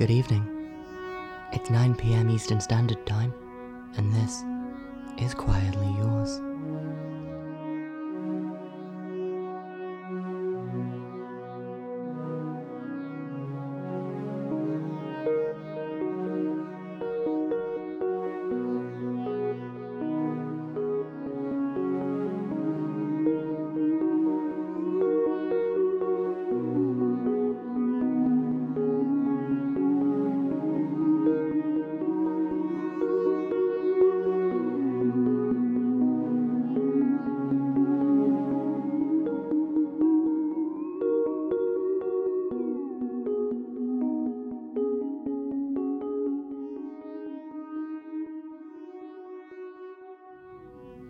Good evening. It's 9 pm Eastern Standard Time, and this is Quietly Yours.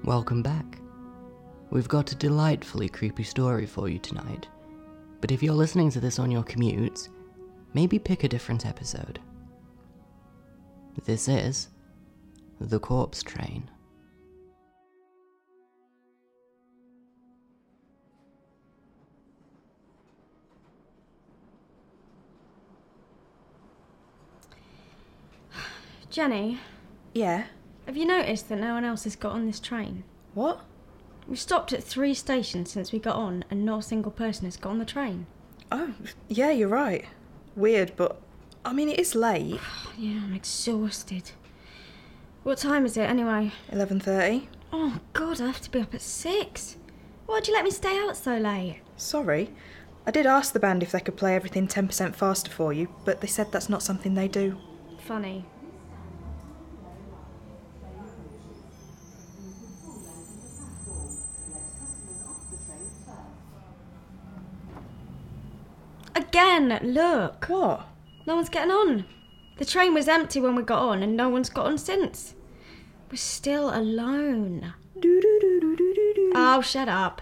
Welcome back. We've got a delightfully creepy story for you tonight, but if you're listening to this on your commutes, maybe pick a different episode. This is The Corpse Train. Jenny, Yeah. Have you noticed that no one else has got on this train? What? We've stopped at three stations since we got on, and not a single person has got on the train. Oh, yeah, you're right. Weird, but I mean, it is late. Yeah, I'm exhausted. What time is it anyway? 11:30. Oh God, I have to be up at six. Why'd you let me stay out so late? Sorry. I did ask the band if they could play everything 10% faster for you, but they said that's not something they do. Funny. Again, look. What? No one's getting on. The train was empty when we got on, and no one's got on since. We're still alone. Oh, shut up.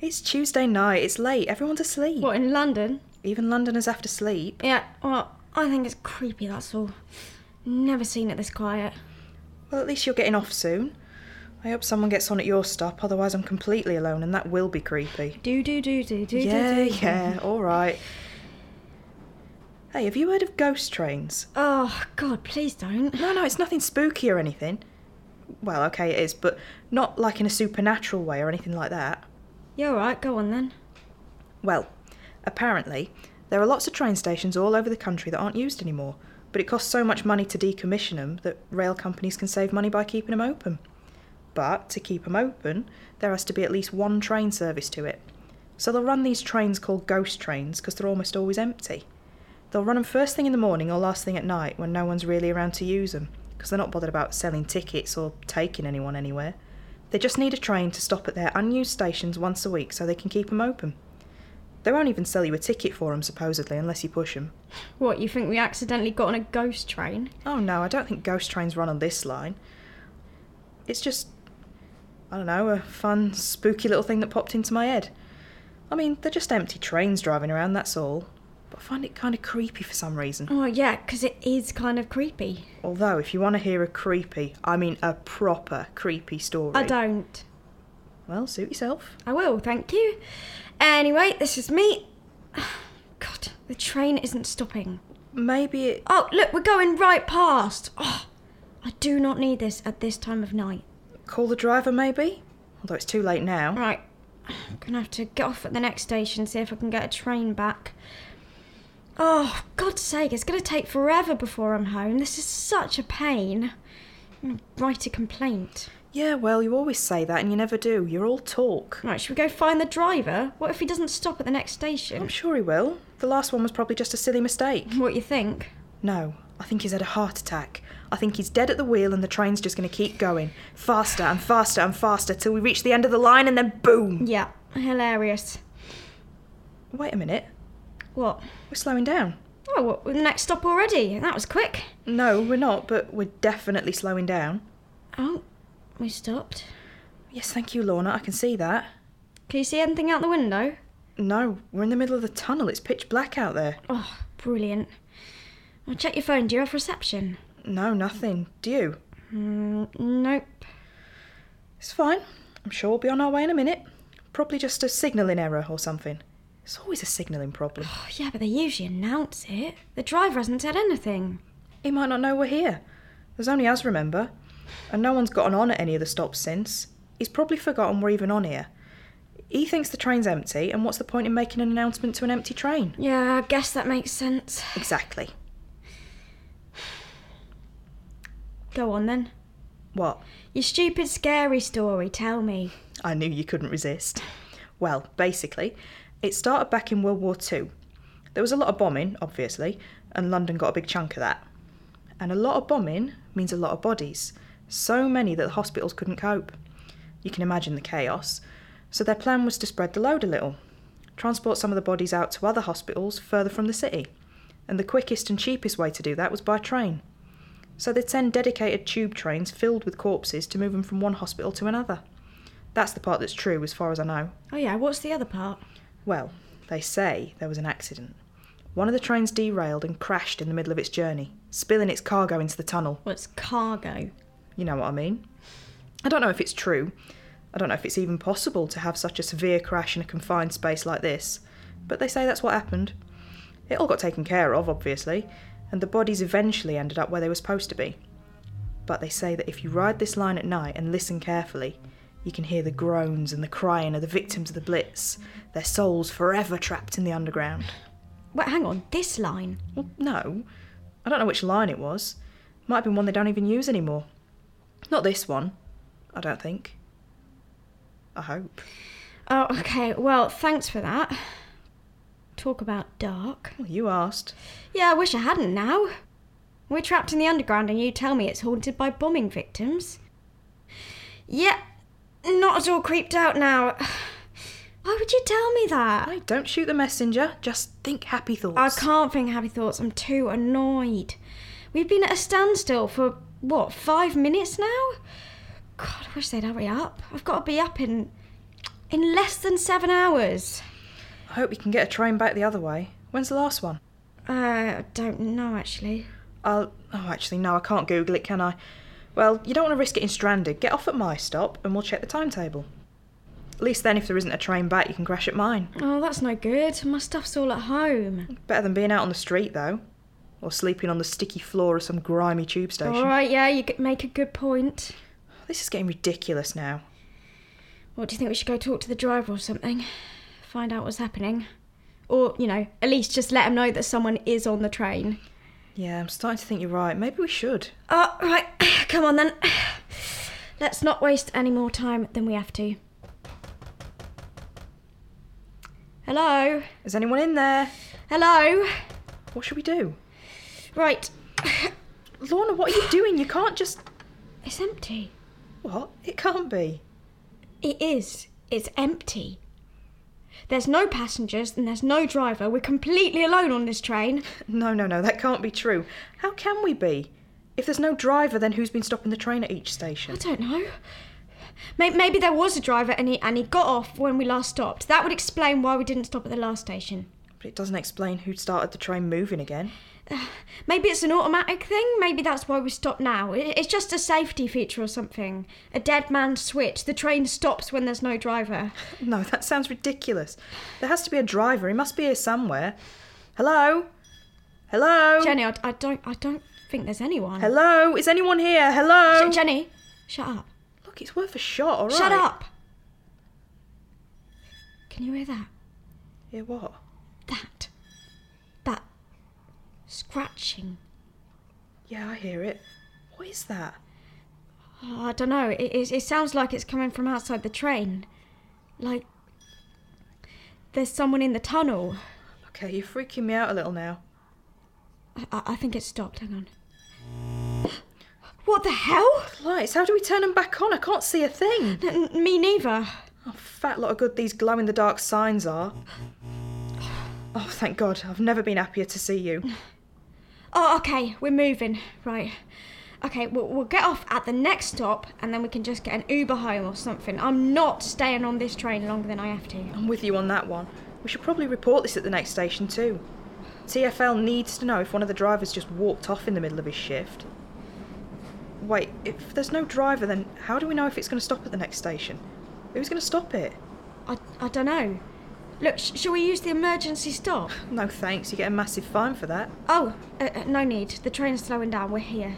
It's Tuesday night. It's late. Everyone's asleep. What, in London? Even Londoners have to sleep. Yeah, well, I think it's creepy, that's all. Never seen it this quiet. Well, at least you're getting off soon. I hope someone gets on at your stop, otherwise I'm completely alone, and that will be creepy. Do, do, do, do, do, yeah, do, do. yeah, all right. Hey, have you heard of ghost trains? Oh, God, please don't. No, no, it's nothing spooky or anything. Well, okay, it is, but not like in a supernatural way or anything like that. Yeah, alright, go on then. Well, apparently, there are lots of train stations all over the country that aren't used anymore, but it costs so much money to decommission them that rail companies can save money by keeping them open. But to keep them open, there has to be at least one train service to it. So they'll run these trains called ghost trains because they're almost always empty. They'll run them first thing in the morning or last thing at night when no one's really around to use them because they're not bothered about selling tickets or taking anyone anywhere. They just need a train to stop at their unused stations once a week so they can keep them open. They won't even sell you a ticket for them, supposedly, unless you push them. What, you think we accidentally got on a ghost train? Oh no, I don't think ghost trains run on this line. It's just, I don't know, a fun, spooky little thing that popped into my head. I mean, they're just empty trains driving around, that's all. But I find it kind of creepy for some reason. Oh, yeah, because it is kind of creepy. Although, if you want to hear a creepy, I mean a proper creepy story. I don't. Well, suit yourself. I will, thank you. Anyway, this is me. God, the train isn't stopping. Maybe it. Oh, look, we're going right past. Oh, I do not need this at this time of night. Call the driver, maybe? Although it's too late now. Right, I'm gonna have to get off at the next station, see if I can get a train back. Oh, God's sake, it's gonna take forever before I'm home. This is such a pain. Write a complaint. Yeah, well, you always say that and you never do. You're all talk. Right, should we go find the driver? What if he doesn't stop at the next station? I'm sure he will. The last one was probably just a silly mistake. What you think? No, I think he's had a heart attack. I think he's dead at the wheel and the train's just going to keep going. Faster and faster and faster till we reach the end of the line and then boom! Yeah, hilarious. Wait a minute. What? We're slowing down. Oh, what, the next stop already? That was quick. No, we're not, but we're definitely slowing down. Oh, we stopped. Yes, thank you, Lorna. I can see that. Can you see anything out the window? No, we're in the middle of the tunnel. It's pitch black out there. Oh, brilliant. Well, check your phone. Do you have reception? No, nothing. Do you? Mm, nope. It's fine. I'm sure we'll be on our way in a minute. Probably just a signalling error or something. It's always a signalling problem. Oh, yeah, but they usually announce it. The driver hasn't said anything. He might not know we're here. There's only us, remember? And no one's gotten on at any of the stops since. He's probably forgotten we're even on here. He thinks the train's empty, and what's the point in making an announcement to an empty train? Yeah, I guess that makes sense. Exactly. Go on then. What? Your stupid, scary story, tell me. I knew you couldn't resist. Well, basically, it started back in World War II. There was a lot of bombing, obviously, and London got a big chunk of that. And a lot of bombing means a lot of bodies. So many that the hospitals couldn't cope. You can imagine the chaos. So their plan was to spread the load a little, transport some of the bodies out to other hospitals further from the city. And the quickest and cheapest way to do that was by train. So they'd send dedicated tube trains filled with corpses to move them from one hospital to another. That's the part that's true, as far as I know. Oh, yeah, what's the other part? Well, they say there was an accident. One of the trains derailed and crashed in the middle of its journey, spilling its cargo into the tunnel. What's cargo? You know what I mean? I don't know if it's true. I don't know if it's even possible to have such a severe crash in a confined space like this, but they say that's what happened. It all got taken care of, obviously, and the bodies eventually ended up where they were supposed to be. But they say that if you ride this line at night and listen carefully, you can hear the groans and the crying of the victims of the Blitz, their souls forever trapped in the underground. Wait, hang on, this line? Well, no. I don't know which line it was. Might have been one they don't even use anymore. Not this one, I don't think. I hope. Oh, okay, well, thanks for that. Talk about dark. Well, you asked. Yeah, I wish I hadn't now. We're trapped in the underground and you tell me it's haunted by bombing victims. Yeah, not at all creeped out now. Why would you tell me that? Hey, don't shoot the messenger. Just think happy thoughts. I can't think happy thoughts. I'm too annoyed. We've been at a standstill for, what, five minutes now? God, I wish they'd hurry up. I've got to be up in. in less than seven hours. I hope we can get a train back the other way. When's the last one? Uh, I don't know actually. I'll. Oh, actually, no, I can't Google it, can I? Well, you don't want to risk getting stranded. Get off at my stop and we'll check the timetable. At least then, if there isn't a train back, you can crash at mine. Oh, that's no good. My stuff's all at home. Better than being out on the street, though. Or sleeping on the sticky floor of some grimy tube station. All right, yeah, you make a good point. This is getting ridiculous now. What do you think we should go talk to the driver or something? Find out what's happening. Or, you know, at least just let him know that someone is on the train. Yeah, I'm starting to think you're right. Maybe we should. Oh, right, come on then. Let's not waste any more time than we have to. Hello? Is anyone in there? Hello? What should we do? Right, Lorna, what are you doing? You can't just. it's empty. What? It can't be. It is. It's empty. There's no passengers and there's no driver. We're completely alone on this train. No, no, no, that can't be true. How can we be? If there's no driver, then who's been stopping the train at each station? I don't know. Maybe there was a driver and he and he got off when we last stopped. That would explain why we didn't stop at the last station. But it doesn't explain who started the train moving again. Uh, maybe it's an automatic thing. Maybe that's why we stop now. It's just a safety feature or something. A dead man's switch. The train stops when there's no driver. No, that sounds ridiculous. There has to be a driver. He must be here somewhere. Hello? Hello? Jenny, I, I don't I don't think there's anyone. Hello? Is anyone here? Hello? Je- Jenny, shut up. Look, it's worth a shot, alright? Shut up. Can you hear that? Hear what? That. That scratching. Yeah, I hear it. What is that? Oh, I don't know. It, it, it sounds like it's coming from outside the train. Like there's someone in the tunnel. Okay, you're freaking me out a little now. I, I- I think it stopped. Hang on. What the hell? Lights, how do we turn them back on? I can't see a thing. N- n- me neither. Oh, fat lot of good these glow in the dark signs are. Oh, thank God. I've never been happier to see you. Oh, okay. We're moving. Right. Okay, we'll, we'll get off at the next stop and then we can just get an Uber home or something. I'm not staying on this train longer than I have to. I'm with you on that one. We should probably report this at the next station too. TFL needs to know if one of the drivers just walked off in the middle of his shift. Wait, if there's no driver, then how do we know if it's going to stop at the next station? Who's going to stop it? I, I don't know. Look, sh- shall we use the emergency stop? No thanks, you get a massive fine for that. Oh, uh, uh, no need. The train's slowing down. We're here.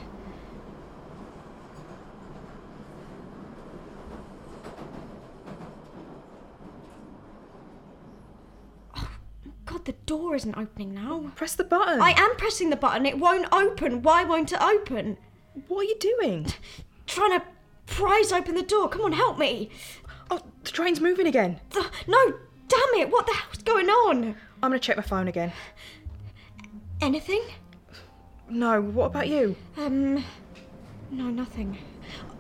Oh, God, the door isn't opening now. Press the button. I am pressing the button. It won't open. Why won't it open? What are you doing? Trying to prise open the door. Come on, help me. Oh, the train's moving again. Th- No, damn it. What the hell's going on? I'm gonna check my phone again. Anything? No, what about you? Um, no, nothing.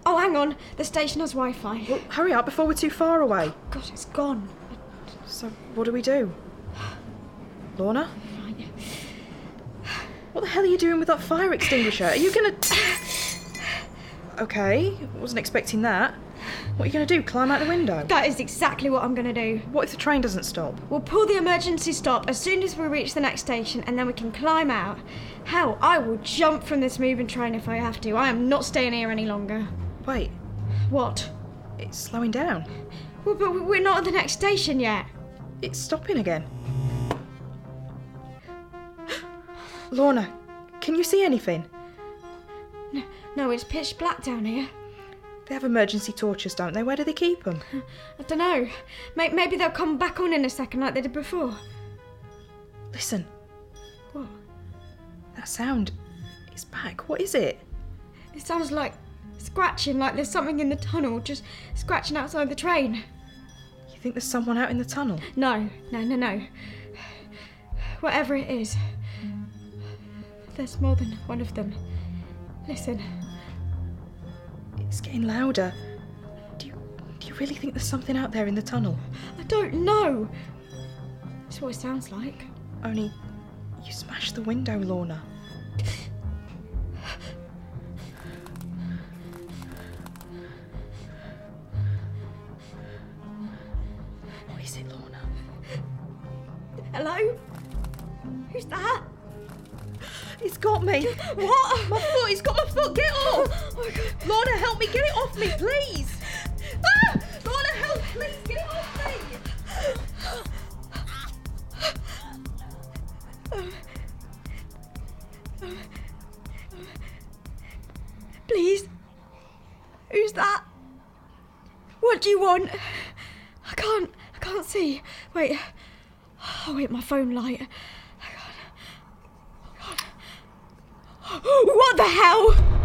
Oh, hang on. The station has Wi Fi. Well, hurry up before we're too far away. God, it's gone. So, what do we do? Lorna? What the hell are you doing with that fire extinguisher? Are you gonna. Okay, wasn't expecting that. What are you gonna do? Climb out the window? That is exactly what I'm going to do. What if the train doesn't stop? We'll pull the emergency stop as soon as we reach the next station and then we can climb out. Hell, I will jump from this moving train if I have to. I am not staying here any longer. Wait, What? it's slowing down. Well, but we're not at the next station yet. It's stopping again. Lorna, can you see anything? No, it's pitch black down here. They have emergency torches, don't they? Where do they keep them? I don't know. Maybe they'll come back on in a second like they did before. Listen, What? that sound It's back. What is it? It sounds like scratching, like there's something in the tunnel just scratching outside the train. You think there's someone out in the tunnel? No, no, no, no. Whatever it is, there's more than one of them. Listen, It's getting louder. Do you, do you really think there's something out there in the tunnel? I don't know. That's what it sounds like. Only you smashed the window, Lorna. What is it, Lorna? Hello? Who's that? It's got me. What? My foot, it's got my foot. Get off. Oh my god. Lorna, help me. Get it off me, please. Ah! Lorna, help, please. Get it off me. Please? Who's that? What do you want? I can't. I can't see. Wait. Oh wait, my phone light. Hang on. Oh, God. What the hell?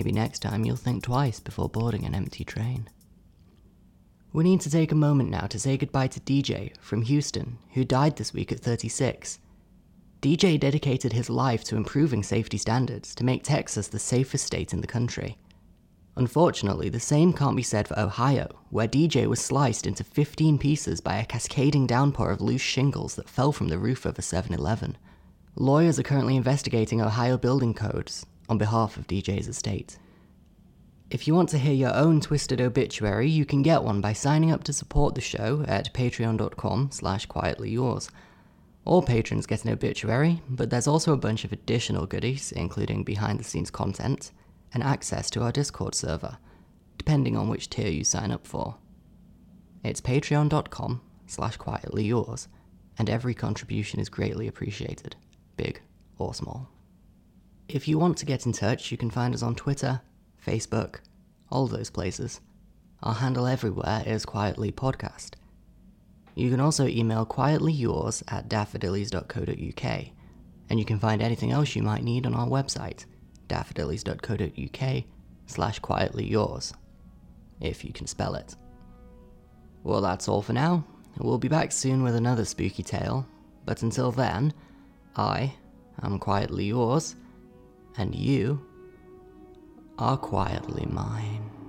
Maybe next time you'll think twice before boarding an empty train. We need to take a moment now to say goodbye to DJ from Houston, who died this week at 36. DJ dedicated his life to improving safety standards to make Texas the safest state in the country. Unfortunately, the same can't be said for Ohio, where DJ was sliced into 15 pieces by a cascading downpour of loose shingles that fell from the roof of a 7 Eleven. Lawyers are currently investigating Ohio building codes on behalf of DJ's estate. If you want to hear your own twisted obituary, you can get one by signing up to support the show at patreon.com slash quietly yours. All patrons get an obituary, but there's also a bunch of additional goodies, including behind-the-scenes content and access to our Discord server, depending on which tier you sign up for. It's patreon.com slash quietly yours, and every contribution is greatly appreciated, big or small. If you want to get in touch, you can find us on Twitter, Facebook, all those places. Our handle everywhere is Quietly Podcast. You can also email quietlyyours at daffodillies.co.uk, and you can find anything else you might need on our website, daffodillies.co.uk slash quietlyyours, if you can spell it. Well, that's all for now. We'll be back soon with another spooky tale, but until then, I am quietly yours, and you are quietly mine.